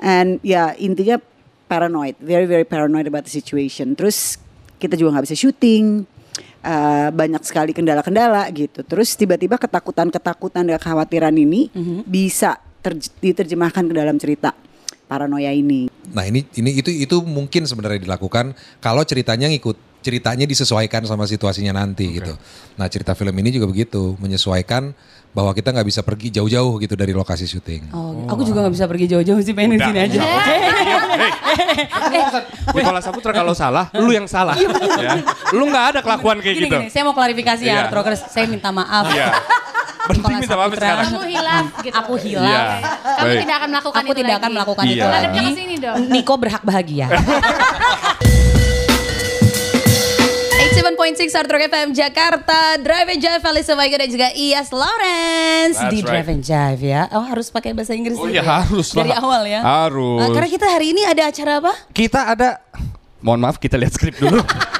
And ya intinya paranoid, very very paranoid about the situation. Terus kita juga nggak bisa syuting, eh, banyak sekali kendala-kendala gitu. Terus tiba-tiba ketakutan-ketakutan dan kekhawatiran ini bisa terj- diterjemahkan ke dalam cerita paranoia ini. Nah ini ini itu itu mungkin sebenarnya dilakukan kalau ceritanya ngikut ceritanya disesuaikan sama situasinya nanti gitu. Nah cerita film ini juga begitu menyesuaikan bahwa kita nggak bisa pergi jauh-jauh gitu dari lokasi syuting. Oh, aku juga nggak bisa pergi jauh-jauh sih pengen di sini aja. Nikola Saputra kalau salah, lu yang salah. ya. Lu nggak ada kelakuan kayak Gini gitu. gini, saya mau klarifikasi ya, Iya. Rockers. Saya minta maaf. Iya. Penting Nikola minta maaf sekarang. Kamu hilaf gitu. Aku hilaf. Iya. Kamu Baik. tidak akan melakukan Aku itu tidak lagi. akan melakukan itu Iya. lagi. Sini dong. Niko berhak bahagia. 87.6 Hard Rock FM Jakarta Drive and Jive Alisa Vega dan juga Iyas Lawrence That's Di right. Drive and Jive ya Oh harus pakai bahasa Inggris Oh gitu iya, harus lah. Dari awal ya Harus. Nah, Karena kita hari ini ada acara apa? Kita ada Mohon maaf kita lihat skrip dulu.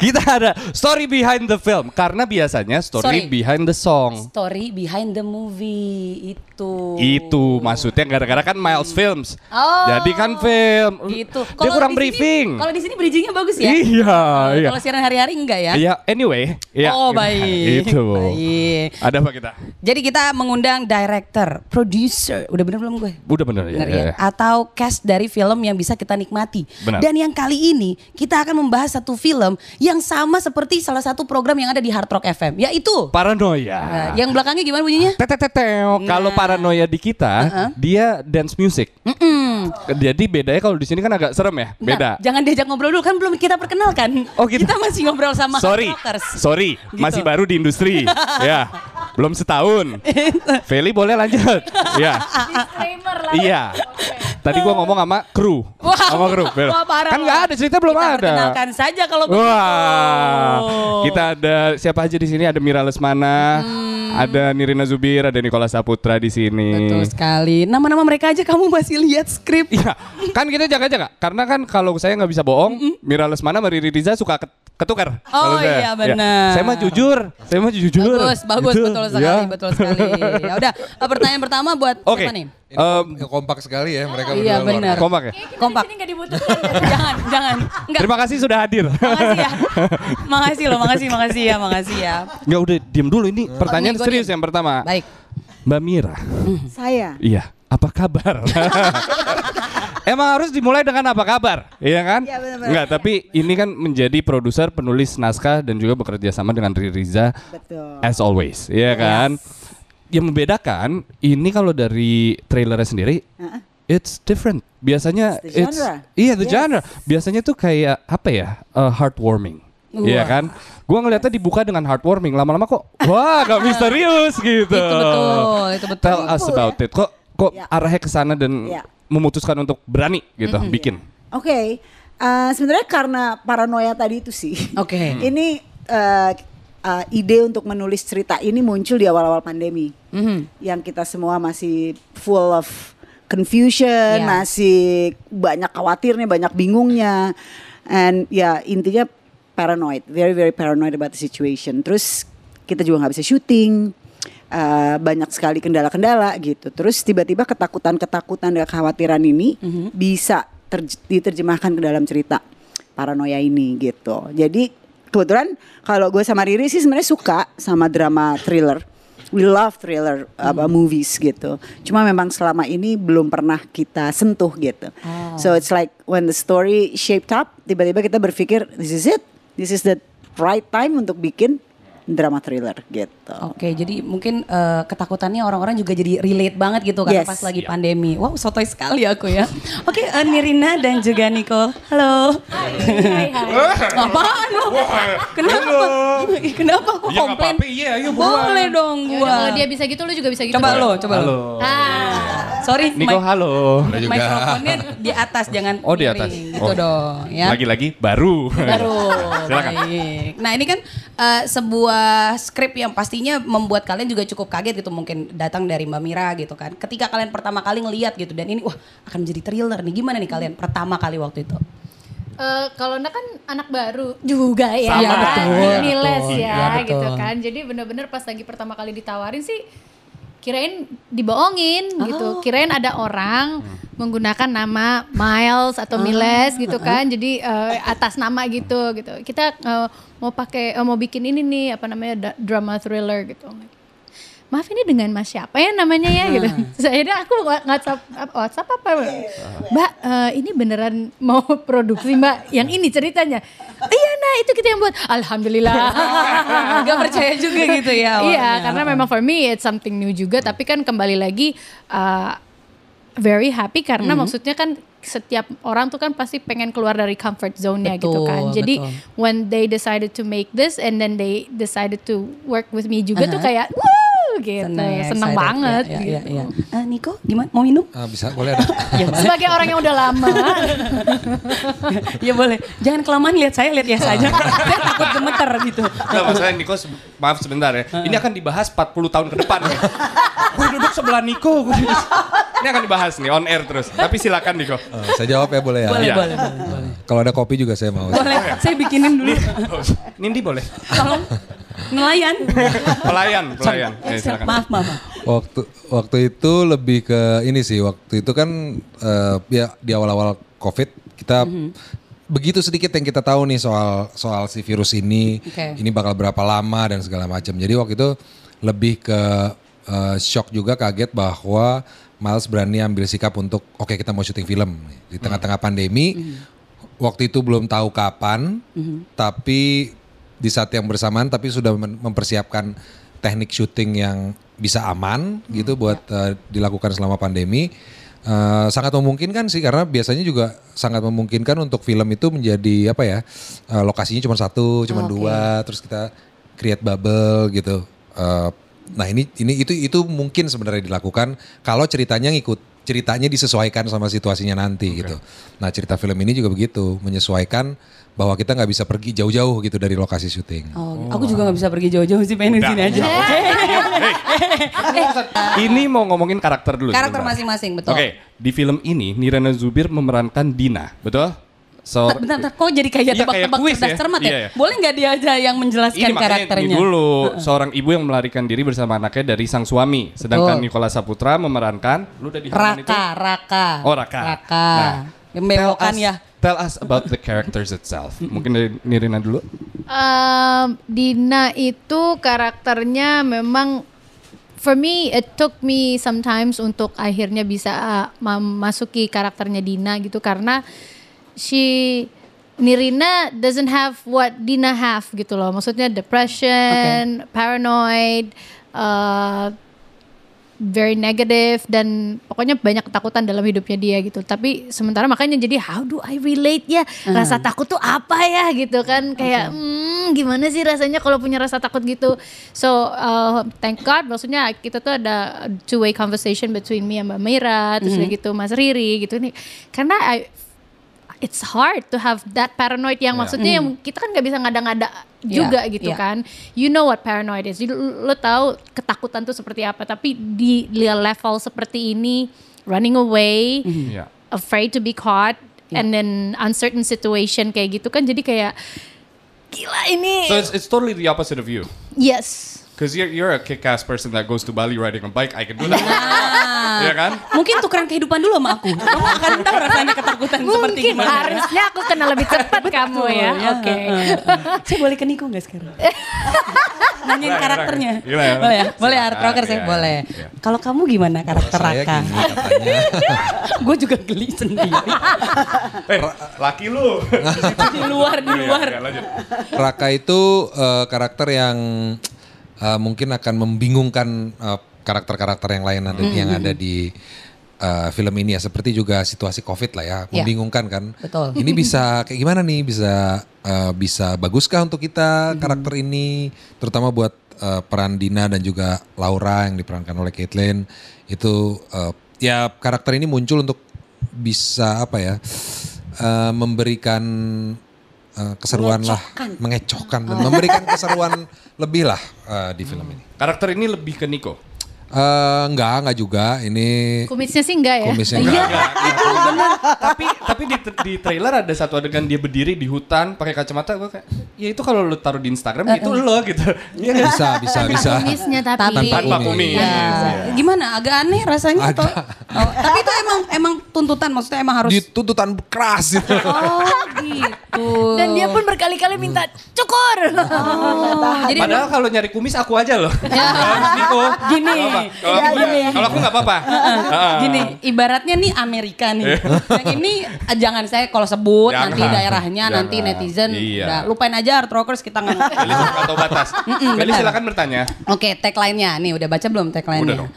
kita ada story behind the film karena biasanya story Sorry. behind the song. Story behind the movie Itu Itu maksudnya gara-gara kan Miles Films. Oh. Jadi kan film. Gitu Dia Kalau kurang briefing. Kalau di sini bridgingnya bagus ya Iya, iya. Kalau siaran hari-hari enggak ya Iya, anyway. Iya. Oh baik Itu. Baik Ada apa kita? Jadi kita mengundang director, producer, udah bener belum gue? Udah bener ya. Bener ya, ya? ya. Atau cast dari film yang bisa kita nikmati. Benar. Dan yang kali ini kita akan membahas satu film yang sama seperti salah satu program yang ada di Hard Rock FM, yaitu Paranoia. Nah, yang belakangnya gimana bunyinya? Teteteteo. Kalau Nah. paranoia di kita, dia dance music. Mm-mm. Jadi bedanya kalau di sini kan agak serem ya, Nah, beda. jangan diajak ngobrol dulu kan belum kita perkenalkan. Oh, gitu. Kita masih ngobrol sama Sorry, Rockers. sorry, Gitu. masih baru di industri, ya, belum setahun. Feli boleh lanjut, ya, Disclaimer. Iya. Tadi gua ngomong sama kru, Wah, sama kru, wah, parah kan nggak ada cerita belum kita ada. perkenalkan saja kalau begitu. Wah, kita ada siapa aja di sini? Ada Mira Lesmana, ada Nirina Zubir, ada Nikola Saputra di sini. Betul sekali. Nama-nama mereka aja kamu masih lihat skrip. Iya, kan kita jaga-jaga. Karena kan kalau saya nggak bisa bohong, Mira Lesmana, Riri Riza suka ketukar. Oh iya, benar. Saya mah jujur, saya mah jujur. Bagus, bagus, Gitu. betul sekali, Ya. betul sekali. Ya udah, eh, pertanyaan pertama buat Oke. siapa nih? Ini kom- kompak sekali ya mereka Iya, berdua luar benar. kompak ya? Kayaknya Kompak. di sini nggak dibutuhkan. jangan, jangan. Enggak. Terima kasih sudah hadir. Makasih ya. Makasih loh, makasih, makasih ya, makasih ya. Nggak udah diem dulu ini pertanyaan serius diem. yang pertama. Baik. Mbak Mira, Saya iya, apa kabar? Emang harus dimulai dengan apa kabar, iya kan? Iya, benar-benar. Enggak, tapi ini kan menjadi produser, penulis naskah dan juga bekerja sama dengan Riri Riza betul. as always, iya kan? Yang membedakan ini kalau dari trailernya sendiri, Heeh. it's different. Biasanya It's the genre. iya the Yes. genre. Biasanya tuh kayak apa ya? uh, heartwarming. Iya kan? Gua ngeliatnya dibuka dengan heartwarming, lama-lama kok wah gak misterius gitu. Itu betul, itu betul. Tell us about ya. it. Kok kok Ya. arahnya ke sana dan Ya. memutuskan untuk berani gitu bikin. Oke, eh, sebenarnya karena paranoia tadi itu sih. Oke. Ini eh, eh, ide untuk menulis cerita ini muncul di awal-awal pandemi, Mhm. yang kita semua masih full of confusion, Ya. masih banyak khawatirnya, banyak bingungnya, and ya intinya paranoid, very very paranoid about the situation. Terus kita juga nggak bisa syuting. Eh, banyak sekali kendala-kendala gitu. Terus tiba-tiba ketakutan-ketakutan dan kekhawatiran ini bisa terj- diterjemahkan ke dalam cerita paranoia ini gitu. Jadi kebetulan kalau gue sama Riri sih sebenarnya suka sama drama thriller. We love thriller apa movies gitu. Cuma memang selama ini belum pernah kita sentuh gitu. So it's like when the story shaped up, tiba-tiba kita berpikir this is it. This is the right time untuk bikin drama thriller gitu. Oke, jadi mungkin eh, ketakutannya orang-orang juga jadi relate banget gitu kan Yes. pas lagi pandemi. Wow, sotoy sekali aku ya. Oke, eh, Nirina dan juga Nicole. Halo. Hai, hai. Apaan lo? Kenapa? Kenapa aku Ya, nggak komplain? apa-apa, iya, ayo buruan. Boleh dong Ya gua. udah, kalau dia bisa gitu lu juga bisa gitu. Coba lo, coba lo. Ah. Sorry, Niko halo. Mikrofonnya di atas jangan Oh, di miring, atas. Gitu Oh. dong, ya. Lagi-lagi baru. Baru. Silakan. Baik. Nah ini kan eh, sebuah skrip yang pastinya membuat kalian juga cukup kaget gitu mungkin datang dari Mbak Mira gitu kan. Ketika kalian pertama kali ngeliat gitu dan ini wah akan menjadi thriller nih. Gimana nih kalian pertama kali waktu itu? Eh, kalau Nda kan anak baru juga ya, Sama. Iya, betul. Ini les Betul. ya, Iya, betul. gitu kan. Jadi bener-bener pas lagi pertama kali ditawarin sih kirain dibohongin gitu. Kirain ada orang menggunakan nama Miles atau Miles gitu kan. Jadi eh, atas nama gitu gitu. Kita eh, mau pakai eh, mau bikin ini nih apa namanya drama thriller gitu. Maaf ini dengan Mas siapa ya namanya ya gitu. Terus akhirnya aku WhatsApp apa- WhatsApp apa? Mbak eh, ini beneran mau produksi Mbak yang ini ceritanya. Iya nah itu kita yang buat. Alhamdulillah. Gak percaya juga gitu ya. Iya, karena memang for me it's something new juga. Tapi kan kembali lagi uh, very happy karena Mm-hmm. maksudnya kan setiap orang tuh kan pasti pengen keluar dari comfort zone-nya gitu kan. Jadi betul. when they decided to make this and then they decided to work with me juga tuh Uh-huh. kayak woo gitu. Senang ya, Senang excited. banget Ya, ya, gitu. ya, ya. Eh, Niko, gimana? Mau minum? Ah, bisa boleh ada. Sebagai orang yang udah lama, ya boleh. Jangan kelamaan lihat saya, lihat ya saja. saya takut gemeter gitu. Enggak maksudnya Niko se- maaf sebentar ya. Ini akan dibahas 40 tahun ke depan. gue duduk sebelah Niko. duduk- Ini akan dibahas nih on air terus. Tapi silakan Niko. Eh, saya jawab ya boleh ya. Boleh, boleh, boleh, boleh. Kalau ada kopi juga saya mau. Boleh, saya bikinin dulu. Nindi boleh. Tolong nelayan. Pelayan, pelayan. Eh, silakan. maaf, maaf. maaf. Waktu waktu itu lebih ke ini sih. Waktu itu kan eh, ya di awal-awal Covid kita begitu sedikit yang kita tahu nih soal soal si virus ini. Oke. Ini bakal berapa lama dan segala macam. Jadi waktu itu lebih ke eh, shock juga kaget bahwa Miles berani ambil sikap untuk oke kita mau syuting film di tengah-tengah pandemi. Waktu itu belum tahu kapan, tapi di saat yang bersamaan tapi sudah mem- mempersiapkan teknik syuting yang bisa aman gitu buat eh, dilakukan selama pandemi. Eh, sangat memungkinkan sih karena biasanya juga sangat memungkinkan untuk film itu menjadi apa ya eh, lokasinya cuma satu, cuma dua, terus kita create bubble gitu. Eh, nah ini ini itu itu mungkin sebenarnya dilakukan kalau ceritanya ngikut ceritanya disesuaikan sama situasinya nanti gitu. Nah cerita film ini juga begitu menyesuaikan bahwa kita nggak bisa pergi jauh-jauh gitu dari lokasi syuting. Oh, aku juga nggak bisa pergi jauh-jauh sih, pengen di sini aja. Ini mau ngomongin karakter dulu. Karakter masing-masing, betul. Oke, di film ini Nirana Zubir memerankan Dina, betul? So, Bentar, bentar, kok jadi kayak Iya, tebak-tebak kuis cerdas ya? cermat ya? Iya, iya. Boleh nggak dia aja yang menjelaskan ini karakternya? ini dulu seorang ibu yang melarikan diri bersama anaknya dari sang suami, sedangkan Betul. Nikola Saputra memerankan lu udah di halaman itu? Raka, Raka. Oh, Raka. Raka. Nah, us- ya. Tell us about the characters itself. Mungkin dari Nirina dulu. Um, Dina itu karakternya memang for me it took me sometimes untuk akhirnya bisa uh, memasuki karakternya Dina gitu karena she Nirina doesn't have what Dina have gitu loh. Maksudnya depression, paranoid, uh, very negative dan pokoknya banyak ketakutan dalam hidupnya dia gitu. Tapi sementara makanya jadi how do I relate ya? Rasa takut tuh apa ya gitu kan kayak hmm, gimana sih rasanya kalau punya rasa takut gitu. So uh, thank God maksudnya kita tuh ada two way conversation between me and Mbak Mira terus udah gitu Mas Riri gitu nih. Karena I it's hard to have that paranoid yang maksudnya yang kita kan nggak bisa ngada-ngada juga Yeah, gitu yeah. kan. You know what paranoid is. Jadi lo, lo tahu ketakutan tuh seperti apa. Tapi di level seperti ini, running away, Iya. afraid to be caught, and then uncertain situation kayak gitu kan. Jadi kayak gila ini. So it's, it's totally the opposite of you. yes. Because you're, you're a kick-ass person that goes to Bali riding a bike. I can do that. Iya kan? Mungkin tukeran kehidupan dulu sama aku. Kamu akan tahu rasanya ketakutan seperti Mungkin gimana. harusnya aku kenal lebih cepat kamu ya. Ya, Oke. heeh. Saya boleh ke Niko nggak sekarang? Nanyain karakternya. gila, gila. Boleh ya? Boleh Art Rocker saya iya, boleh. iya. Kalau kamu gimana karakter Saya Raka? gini katanya. Gue juga geli sendiri. Eh, laki lu. di luar, di Iya, luar. iya, lanjut. Raka itu eh, karakter yang eh, mungkin akan membingungkan eh, karakter-karakter yang lain ada yang ada di eh, film ini ya. Seperti juga situasi covid lah ya. Ya. membingungkan kan. Betul. ini bisa kayak gimana nih? Bisa eh, bisa baguskah untuk kita karakter ini? Terutama buat eh, peran Dina dan juga Laura yang diperankan oleh Caitlyn. Itu eh, ya karakter ini muncul untuk bisa apa ya? Eh, memberikan eh, keseruan lah mengecohkan dan memberikan keseruan lebih lah eh, di film ini. Karakter ini lebih ke Niko. Eh, enggak, enggak juga. Ini Kumisnya sih enggak ya. kumisnya Iya, enggak. itu benar. tapi tapi di, di trailer ada satu adegan dia berdiri di hutan pakai kacamata gue kayak ya itu kalau lu taruh di Instagram ya itu lo gitu. Iya? Bisa, bisa, bisa. Kumisnya tapi. Tapi Tanpa kumis. Ya. Iya. Gimana? Agak aneh rasanya atau? Oh, tapi itu emang emang tuntutan maksudnya emang harus Di tuntutan keras gitu. Oh, gitu. Dan dia pun berkali-kali minta cukur. Oh, jadi Padahal kalau nyari kumis aku aja loh. Harus gitu. Gini. Apa. Kalau aku kalau aku nggak apa-apa. Heeh. Gini, ibaratnya nih Amerika nih. Yang ini eh, jangan saya kalau sebut Jangan. nanti daerahnya Jangan. nanti netizen Iya. udah lupain aja hard rockers kita nggak atau batas. Beli benar. silakan bertanya. Oke, tagline-nya nih udah baca belum tagline-nya? Udah dong.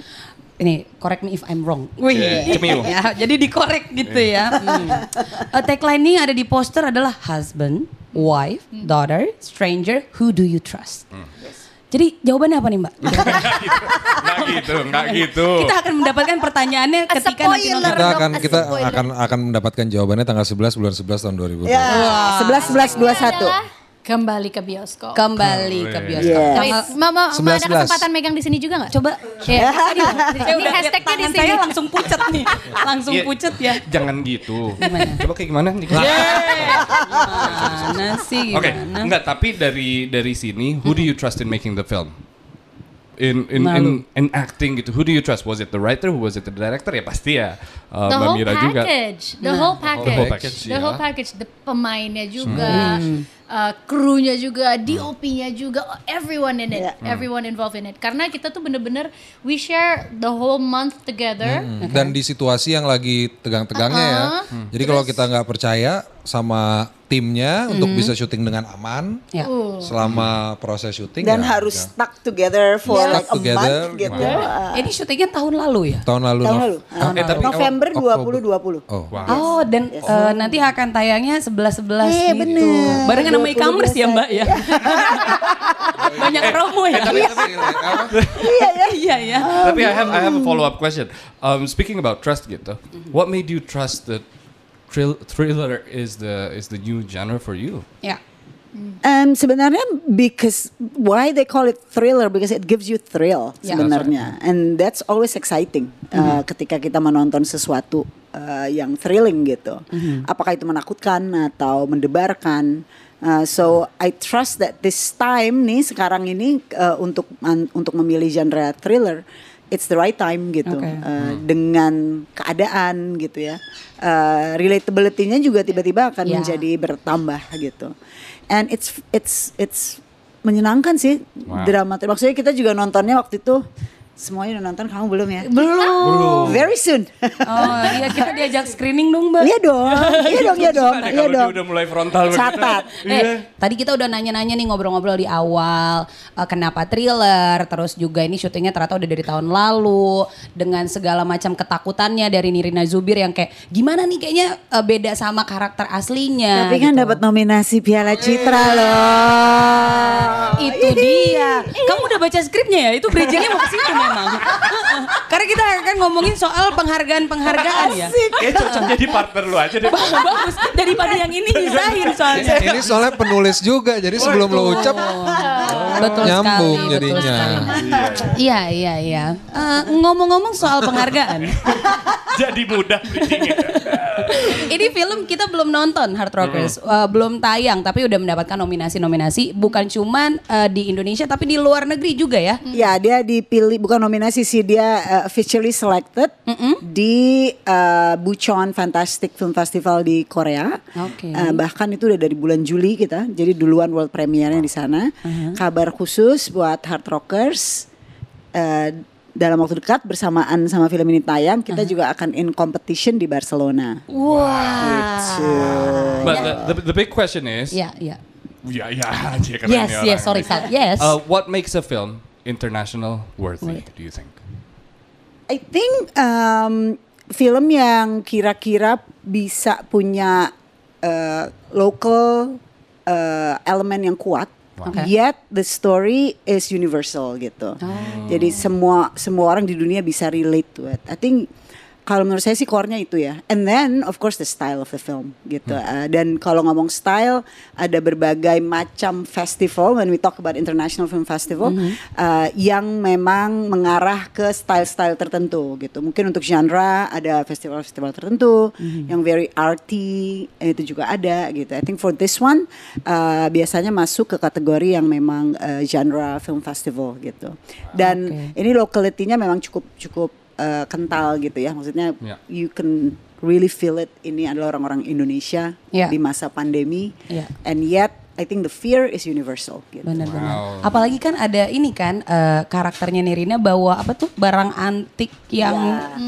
Ini correct me if I'm wrong. Wih, Iya, cemiu. ya, jadi dikorek gitu ya. Hmm. Eh, tagline ini ada di poster adalah husband, wife, daughter, stranger, who do you trust? Jadi jawabannya apa nih Mbak? Nggak gitu, nggak gitu. Kita akan mendapatkan pertanyaannya ketika nanti nonton. Kita akan kita akan akan mendapatkan jawabannya tanggal 11 bulan 11 tahun 2020. Ya, 11 11 21. Kembali ke bioskop. Kembali ke bioskop. Tanggal- mau, mau, mau ada 11. kesempatan megang di sini juga nggak? Coba. Ya, Saya ini udah hashtagnya di sini. saya langsung pucet nih. Langsung Iya. pucet ya. Jangan gitu. Gimana? Coba kayak gimana nih? Mana sih Oke, gimana? enggak tapi dari dari sini who do you trust in making the film? In in in, Malu. in acting gitu, who do you trust? Was it the writer? Who was it the director? Ya pasti ya uh, the Mbak whole Mira juga. package, the whole package, The whole package, the ya. whole package, the pemainnya juga, uh, krunya juga, DOP-nya juga, everyone in it, everyone involved in it. Karena kita tuh bener-bener we share the whole month together. Hmm. Dan di situasi yang lagi tegang-tegangnya ya. Jadi kalau kita nggak percaya sama timnya untuk bisa syuting dengan aman Ya. Uh. selama proses syuting Dan ya, harus ya. stuck together for Stuck like a together, month gitu. gimana? Ah, Ini syutingnya tahun lalu ya? tahun lalu. tahun lalu. Ah, eh, tapi November Oktober. 2020. Oh. Oh, dan eh, nanti akan tayangnya 11-11 Eh, gitu. bener. Barengan sama 20 e-commerce ya Mbak ya? Banyak promo ya? Apa? Iya ya. Iya ya. Tapi I have I have a follow up question. Um, speaking about trust gitu, what made you trust that thrill, thriller is the is the new genre for you? Ya. Um, sebenarnya because why they call it thriller because it gives you thrill Ya. sebenarnya and that's always exciting uh, ketika kita menonton sesuatu uh, yang thrilling gitu apakah itu menakutkan atau mendebarkan Uh, so I trust that this time nih sekarang ini uh, untuk an- untuk memilih genre thriller it's the right time gitu Oke. Uh, dengan keadaan gitu ya uh, relatability-nya juga tiba-tiba akan Ya. menjadi bertambah gitu and it's it's it's menyenangkan sih Wow. drama maksudnya kita juga nontonnya waktu itu semuanya udah nonton kamu belum ya Belum. very soon Oh iya kita diajak screening dong Mbak. iya dong iya dong iya dong iya kalau dia dong udah mulai frontal catat Eh, tadi kita udah nanya-nanya nih ngobrol-ngobrol di awal eh, kenapa thriller, terus juga ini syutingnya ternyata udah dari tahun lalu dengan segala macam ketakutannya dari Nirina Zubir yang kayak gimana nih kayaknya eh, beda sama karakter aslinya. tapi kan gitu. dapat nominasi Piala Citra loh itu dia. Kamu udah baca skripnya ya? Itu bridgingnya mau ke situ memang. Karena kita akan ngomongin soal penghargaan-penghargaan ya. Kayak cocok jadi partner lu aja deh. Bagus daripada yang ini nyusahin soalnya. Ini soalnya penulis juga, jadi sebelum lo ucap Betul nyambung sekali, jadinya. sekali. Iya, iya, iya. Eh, ngomong-ngomong soal penghargaan. jadi mudah ini film kita belum nonton Hard Rockers, Eh, belum tayang tapi udah mendapatkan nominasi-nominasi bukan cuman eh, di Indonesia tapi di luar negeri juga ya. Ya dia dipilih bukan nominasi sih dia uh, officially selected di uh, Bucheon Fantastic Film Festival di Korea. Oke. Uh, bahkan itu udah dari bulan Juli kita, jadi duluan world premiere-nya di sana. Kabar khusus buat Hard Rockers uh, dalam waktu dekat bersamaan sama film ini tayang kita juga akan in competition di Barcelona. Wah. But the, the, the big question is, Ya, ya. ya ya aja keren Yes, yes, sorry Sal. Yes. Uh, what makes a film international worthy? Do you think? I think um, film yang kira-kira bisa punya uh, local uh, elemen yang kuat, Oke. yet the story is universal gitu. Jadi semua semua orang di dunia bisa relate to it. I think kalau menurut saya sih core-nya itu ya. And then of course the style of the film gitu. Uh, dan kalau ngomong style ada berbagai macam festival when we talk about international film festival uh, yang memang mengarah ke style-style tertentu gitu. Mungkin untuk genre ada festival-festival tertentu yang very arty itu juga ada gitu. I think for this one uh, biasanya masuk ke kategori yang memang uh, genre film festival gitu. Dan ini locality-nya memang cukup cukup uh, kental gitu ya. Maksudnya Ya. you can really feel it ini adalah orang-orang Indonesia Ya. di masa pandemi. Ya. And yet I think the fear is universal gitu. Benar-benar. Apalagi kan ada ini kan eh, karakternya Nirina bawa apa tuh barang antik yang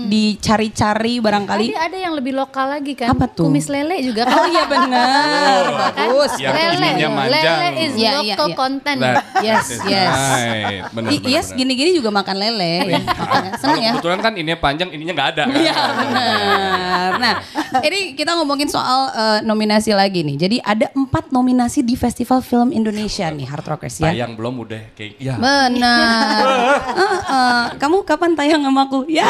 dicari-cari barangkali. Ada ada yang lebih lokal lagi kan. Apa tuh? Kumis lele juga kan. Oh iya benar, bagus. Yang lele, lele is Iya, iya, local iya. content. Nah, Yes, is yes. right. Bener, I- bener, yes, bener. gini-gini juga makan lele. ya. Makanya seneng ya. kebetulan kan ininya panjang, ininya nggak ada. kan? Iya benar. Nah, ini kita ngomongin soal eh, nominasi lagi nih. Jadi ada empat nominasi di Festival Film Indonesia nih, Hard Rockers ya. Tayang belum udah kayak ya. Benar. Heeh. Kamu kapan tayang sama aku? Ya.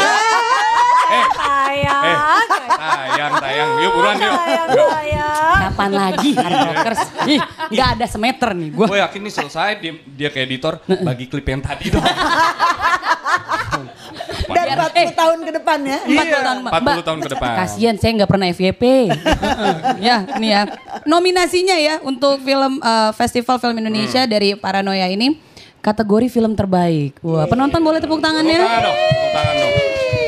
Eh, tayang, tayang. Yuk buruan yuk. Kapan lagi Hard Rockers? Ih, nggak ada semeter nih gua. Gue yakin nih selesai dia, dia kayak editor bagi klip yang tadi dong. Dan 40 tahun ke depan ya. 40 tahun, 40 tahun ke depan. Kasian saya nggak pernah FYP. ya, ini ya. Nominasinya ya untuk film eh, Festival Film Indonesia Hmm. dari Paranoia ini kategori film terbaik. Wah, penonton boleh tepuk Tepuk tangannya. tangan dong, tepuk tangan dong.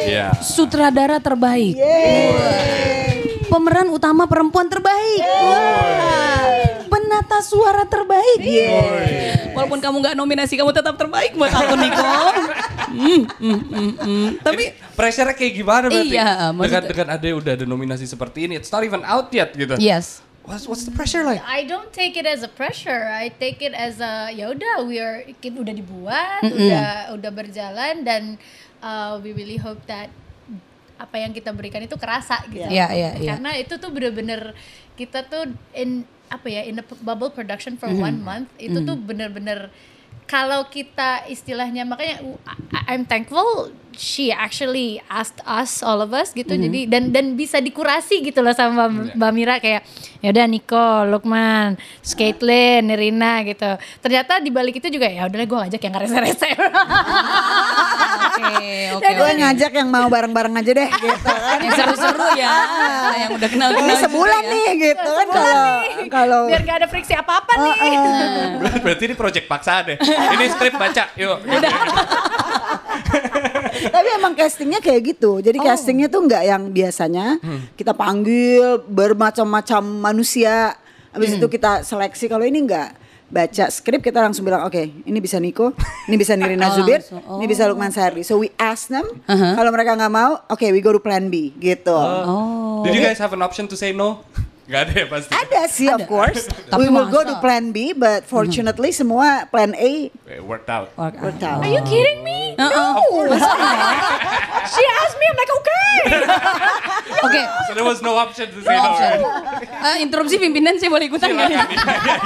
Iya. Sutradara terbaik. Wah. Pemeran utama perempuan terbaik. Wah. Penata suara terbaik. Walaupun kamu nggak nominasi, kamu tetap terbaik buat aku Niko. Hmm, hmm, hmm, hmm. Tapi Pressure-nya kayak gimana berarti? Iya, dengan, dengan ada udah ada nominasi seperti ini, it's not even out yet gitu. yes. What's, what's the pressure like? I don't take it as a pressure. I take it as a ya udah we are kita udah dibuat, udah udah berjalan dan uh, we really hope that apa yang kita berikan itu kerasa gitu. Iya, iya, iya. Karena itu tuh bener-bener kita tuh in apa ya in a bubble production for one month itu tuh bener-bener kalau kita istilahnya makanya I- I'm thankful she actually asked us all of us gitu jadi dan dan bisa dikurasi gitu loh sama Mbak, Mbak Mira kayak ya udah Niko, Lukman, Skatelyn, Nirina gitu. Ternyata di balik itu juga ya udah gue ngajak yang rese-rese. Oke, oke. Ya gue ngajak yang mau bareng-bareng aja deh gitu kan. Yang seru-seru ya, yang udah Ini kenal-kenal sebulan juga ya. nih gitu kan kalau kalau Biar gak ada friksi apa-apa nih. Ber- Berarti ini project paksaan deh. ini skrip baca, yuk. Tapi emang castingnya kayak gitu. Jadi castingnya tuh nggak yang biasanya kita panggil bermacam-macam manusia. Habis itu kita seleksi. Kalau ini nggak baca skrip kita langsung bilang oke ini bisa Niko, ini bisa Nirina Oh, Zubir, langsung. ini bisa Lukman Sardi. So we ask them. Kalau mereka nggak mau, oke we go to plan B gitu. Oh. Did you guys have an option to say no? Gak ada ya pasti. Ada sih of course. Tapi we will go to plan B, but fortunately semua plan A Worked out. worked out. Are you kidding me? Uh-uh. She asked me, I'm like okay. Oke, So there was no option to say no. option. Eh, interupsi pimpinan saya boleh ikutan nggak? Iya,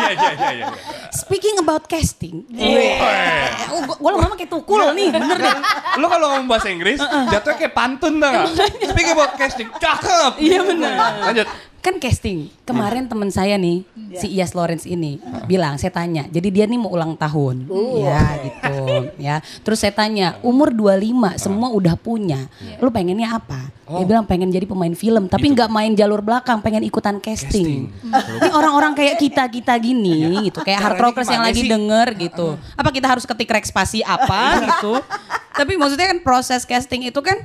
iya, iya, iya. Speaking about casting, oh, gue lama-lama kayak tukul nih, bener deh. Lu kalau ngomong bahasa Inggris, jatuhnya kayak pantun tau gak? Speaking about casting, cakep. Iya bener. Lanjut. Kan casting, kemarin temen saya nih, si Iyas Lawrence ini bilang, saya tanya, jadi dia nih mau ulang tahun. Ya gitu, ya. Terus saya tanya, umur 25 semua udah punya, lu pengennya apa? Dia bilang pengen jadi pemain film, tapi nggak main jalur belakang, pengen ikutan casting. Ini orang-orang kayak kita-kita gini gitu, kayak hard rockers yang lagi sih? denger gitu. Apa kita harus ketik rek spasi apa gitu. Tapi maksudnya kan proses casting itu kan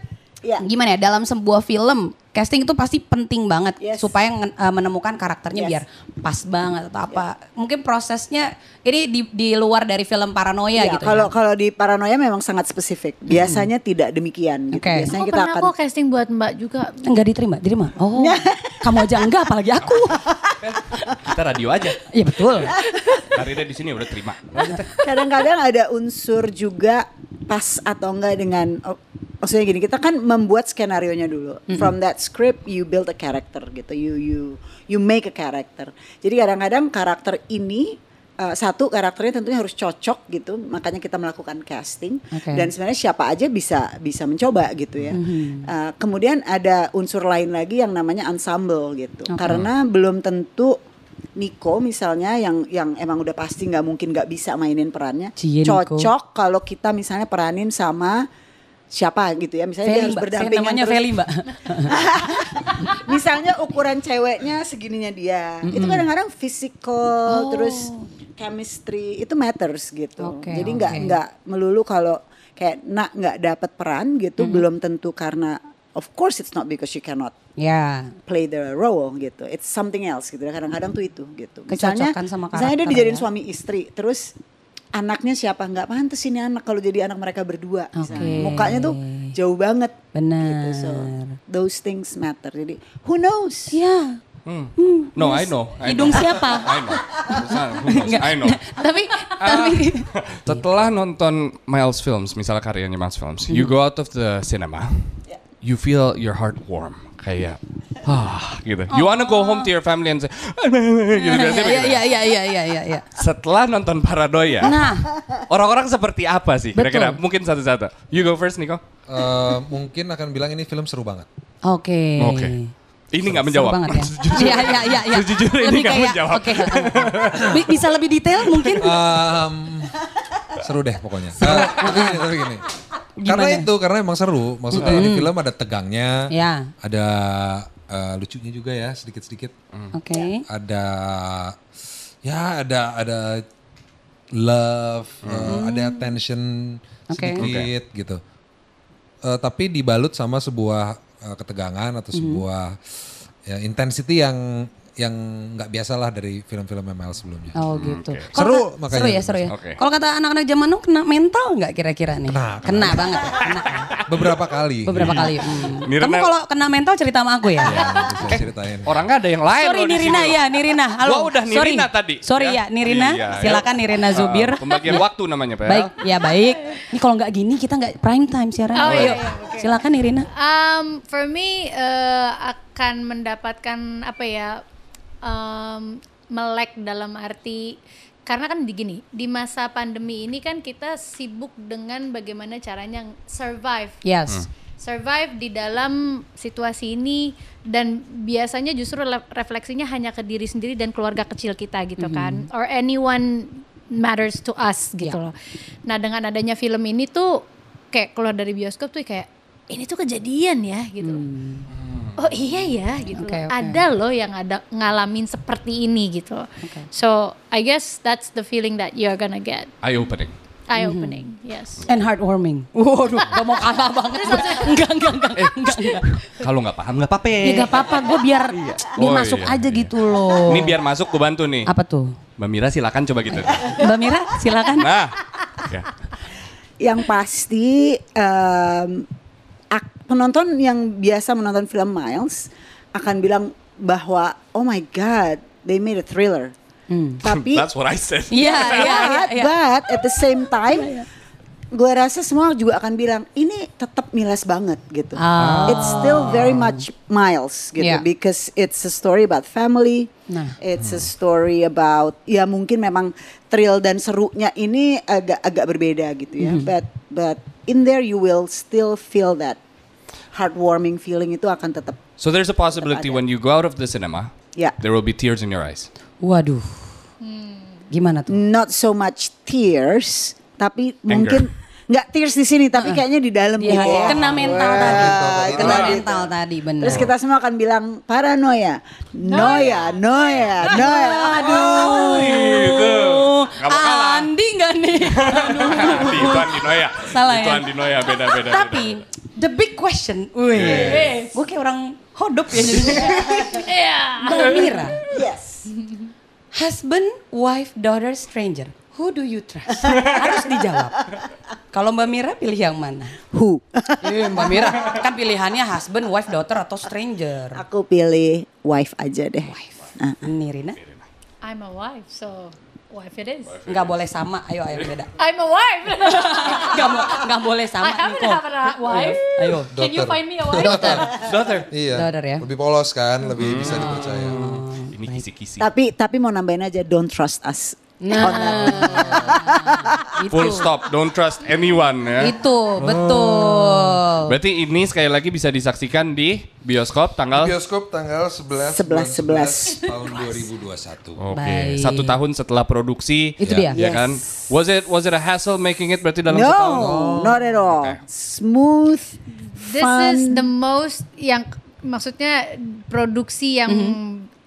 Iya. gimana ya dalam sebuah film casting itu pasti penting banget Yes. supaya uh, menemukan karakternya Yes. biar pas banget atau apa. Mungkin prosesnya ini di di luar dari film paranoia Iya, gitu. kalau ya. kalau di paranoia memang sangat spesifik. Biasanya tidak demikian gitu. Oke. Biasanya Aku kita pernah akan kok casting buat Mbak juga. enggak diterima, diterima. Oh, kamu aja enggak apalagi aku. Kita radio aja. Iya betul. Karirnya di sini udah terima. Kadang-kadang ada unsur juga pas atau enggak dengan oh, maksudnya gini kita kan membuat skenario nya dulu from that script you build a character gitu. You you you make a character. Jadi kadang-kadang karakter ini uh, satu karakternya tentunya harus cocok gitu, makanya kita melakukan casting. Oke. Dan sebenarnya siapa aja bisa bisa mencoba gitu ya. Uh, kemudian ada unsur lain lagi yang namanya ensemble gitu, karena belum tentu Niko misalnya yang yang emang udah pasti nggak mungkin nggak bisa mainin perannya, Cie, cocok kalau kita misalnya peranin sama siapa gitu ya, misalnya dia Feli, harus berdampingan namanya terus. Feli, Mbak. misalnya ukuran ceweknya segininya dia itu kadang-kadang physical terus chemistry itu matters gitu Oke, jadi nggak oke. nggak melulu kalau kayak nak nggak dapat peran gitu belum tentu karena of course it's not because she cannot Ya. play the role gitu it's something else gitu kadang-kadang tuh itu gitu misalnya sama misalnya dia karakter dijadiin ya. suami istri terus anaknya siapa nggak pantas ini anak kalau jadi anak mereka berdua misalnya. Oke. mukanya tuh jauh banget Benar. gitu so those things matter jadi who knows Ya. Hmm. No, I know. I Hidung know. siapa? I know. Who knows? I know. tapi tapi Setelah nonton Miles Films, misalnya karyanya Miles Films, you go out of the cinema, Yeah. you feel your heart warm, kayak ah gitu. You wanna go home to your family and say, gitu, biasanya Iya iya iya iya iya iya iya. Setelah nonton Paradoya, Nah, orang-orang seperti apa sih kira-kira? Mungkin satu-satu. You go first, Nico. Eh, mungkin akan bilang ini film seru banget. oke. Oke. Ini nggak Seru menjawab. banget ya. Iya iya iya iya. Sejujurnya ini Lebih nggak kayak, menjawab. Oke. Bi- Bisa lebih detail mungkin? Em, seru deh pokoknya. Tapi gini, tapi gini. Karena Gimana? itu, karena emang seru. Maksudnya di film ada tegangnya, Ya. ada eh, lucunya juga ya sedikit-sedikit. Oke. Ada ya ada ada love, eh, ada tension Oke. sedikit gitu. Eh, tapi dibalut sama sebuah eh, ketegangan atau sebuah ya intensity yang yang nggak biasa lah dari film-film ML sebelumnya. Oh gitu. Oke. Kalau Seru kata- makanya. Seru ya, seru ya. Oke. Kalau kata anak-anak zaman now kena mental nggak kira-kira nih? Kena, Kena banget ya. Kena. Beberapa kali. Beberapa kali. Hmm. Nirina- Kamu kalau kena mental cerita sama aku ya? Ya, bisa ceritain. Orangnya ada yang lain Sorry Nirina ya. Nirina. Halo. Gua udah Sorry. Nirina tadi. Sorry ya, Nirina. Iya, Silakan ya. Nirina Eh, Zubir. pembagian waktu namanya, Pel. Baik, ya baik. Ini kalau nggak gini kita nggak prime time siaran. Oh, iya, iya. Silakan Nirina. Um, for me eh, akan mendapatkan apa ya um, melek dalam arti karena kan begini di masa pandemi ini kan kita sibuk dengan bagaimana caranya survive Yes. survive di dalam situasi ini dan biasanya justru le- refleksinya hanya ke diri sendiri dan keluarga kecil kita gitu kan or anyone matters to us gitu Ya. loh. Nah dengan adanya film ini tuh kayak keluar dari bioskop tuh kayak ini tuh kejadian ya gitu. Oh iya ya gitu. Loh. oke. Ada loh yang ada ngalamin seperti ini gitu. So I guess that's the feeling that you're gonna get. Eye opening. Eye opening. Yes. And heartwarming. Waduh, gak mau kalah banget. enggak, enggak, enggak, enggak, enggak. Kalau nggak paham nggak apa-apa. Ya gak apa-apa, gue biar, biar Oh, masuk iya, aja iya. gitu loh. Ini biar masuk gue bantu nih. Apa tuh? Mbak Mira silakan coba gitu. Mbak Mira, silakan. Nah, ya. yang pasti em, ak- penonton yang biasa menonton film Miles akan bilang bahwa oh my god they made a thriller tapi That's what I said. Iya, iya, iya, but, iya. but at the same time gue rasa semua juga akan bilang ini tetap Miles banget gitu Ah. it's still very much Miles gitu Yeah. because it's a story about family Nah. it's a story about ya mungkin memang thrill dan serunya ini agak agak berbeda gitu ya Mm-hmm. but but in there you will still feel that heartwarming feeling itu akan tetap So there's a possibility when you go out of the cinema, ya there will be tears in your eyes. Waduh. Gimana tuh? not so much tears tapi mungkin nggak tears di sini tapi kayaknya di dalam Di hati. gitu. Kena mental Wah, tadi. kena Kena gitu. mental tadi, benar. Terus kita semua akan bilang paranoia, noya, noya, noya. Aduh. Gitu. Nggak mau kalah. Andi nggak nih? Andi, itu Andi Noya. Salah itu ya? Andi Noya, beda-beda. Tapi the big question, wih, gue kayak orang hodop ya jadi. Iya. Mbak Mira, Yes. husband, wife, daughter, stranger. Who do you trust? Harus dijawab. Kalau Mbak Mira pilih yang mana? Who? Eh, Mbak Mira kan pilihannya husband, wife, daughter atau stranger. Aku pilih wife aja deh. Nah, Ini Rina, I'm a wife, so wife it is. nggak boleh sama. Ayo, ayo beda. I'm a wife. Nggak mo- nggak boleh sama. I haven't Niko. have a wife. Ayo. Can you find me a wife? Daughter. Daughter. Iya. Daughter ya. Lebih polos kan, lebih bisa dipercaya. Ini kisi-kisi. tapi tapi mau nambahin aja don't trust us Nah, itu. Full stop, don't trust anyone ya. Itu, betul. Berarti ini sekali lagi bisa disaksikan di bioskop tanggal Bioskop tanggal 11 11, 11. tahun 2021. Oke, Baik. satu tahun setelah produksi. Itu ya, dia. ya kan? Was it was it a hassle making it berarti dalam No, setahun? not at all. Smooth, This fun. is the most yang maksudnya produksi yang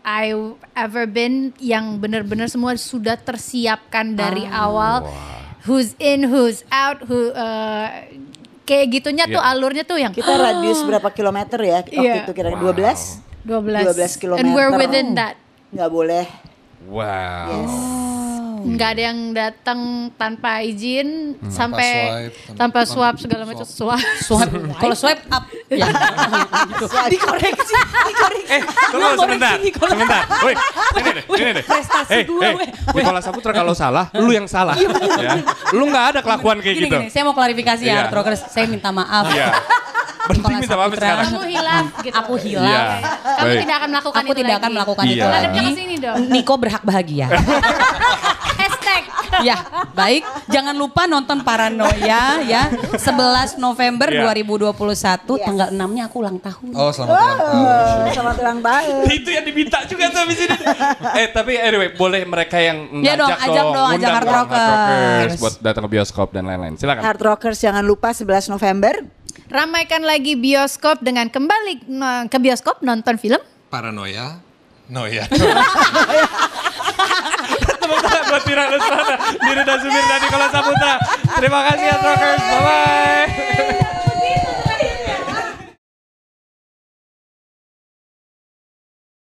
I ever been yang benar-benar semua sudah tersiapkan dari awal. Who's in, who's out, who uh, kayak gitunya tuh Iya. alurnya tuh yang Kita radius berapa kilometer ya? Waktu Iya. itu kira 12? 12 12 kilometer. And we're within that. Nggak boleh. Wow. Nggak ada yang datang tanpa izin sampai swipe, tanpa swab segala macam swab. Swipe, kalau swipe up, ya. dikoreksi, dikoreksi. Eh, tunggu sebentar, sebentar. Woi, ini deh, ini deh. prestasi Eh, dua, eh, weh. Nicola Saputra kalau salah, lu yang salah. ya. Lu nggak ada kelakuan kayak Gini, gitu. gini, saya mau klarifikasi ya, Iya. Hard Rockers. Saya minta maaf. Iya. Nicola minta maaf sekarang. Kamu hilaf gitu. Aku hilaf. Iya. Kamu Baik. tidak akan melakukan Aku itu tidak lagi. akan melakukan Iya. itu lagi. ke sini dong. Niko berhak bahagia. Ya, baik. Jangan lupa nonton Paranoia ya. 11 November Iya. 2021 tanggal 6-nya aku ulang tahun. Oh, selamat ulang tahun. Oh, selamat ulang tahun. itu yang diminta juga tuh habis ini. eh tapi anyway boleh mereka yang Ya dong, ngajak ajak dong, ajak Hard dong Rockers. buat datang ke bioskop dan lain-lain. Silakan. Hard Rockers jangan lupa 11 November. Ramaikan lagi bioskop dengan kembali no- ke bioskop nonton film. Paranoia. Noia. Buat Tira Lesmana, Diri dan Nikola Saputra. Terima kasih Hard Rockers, bye-bye.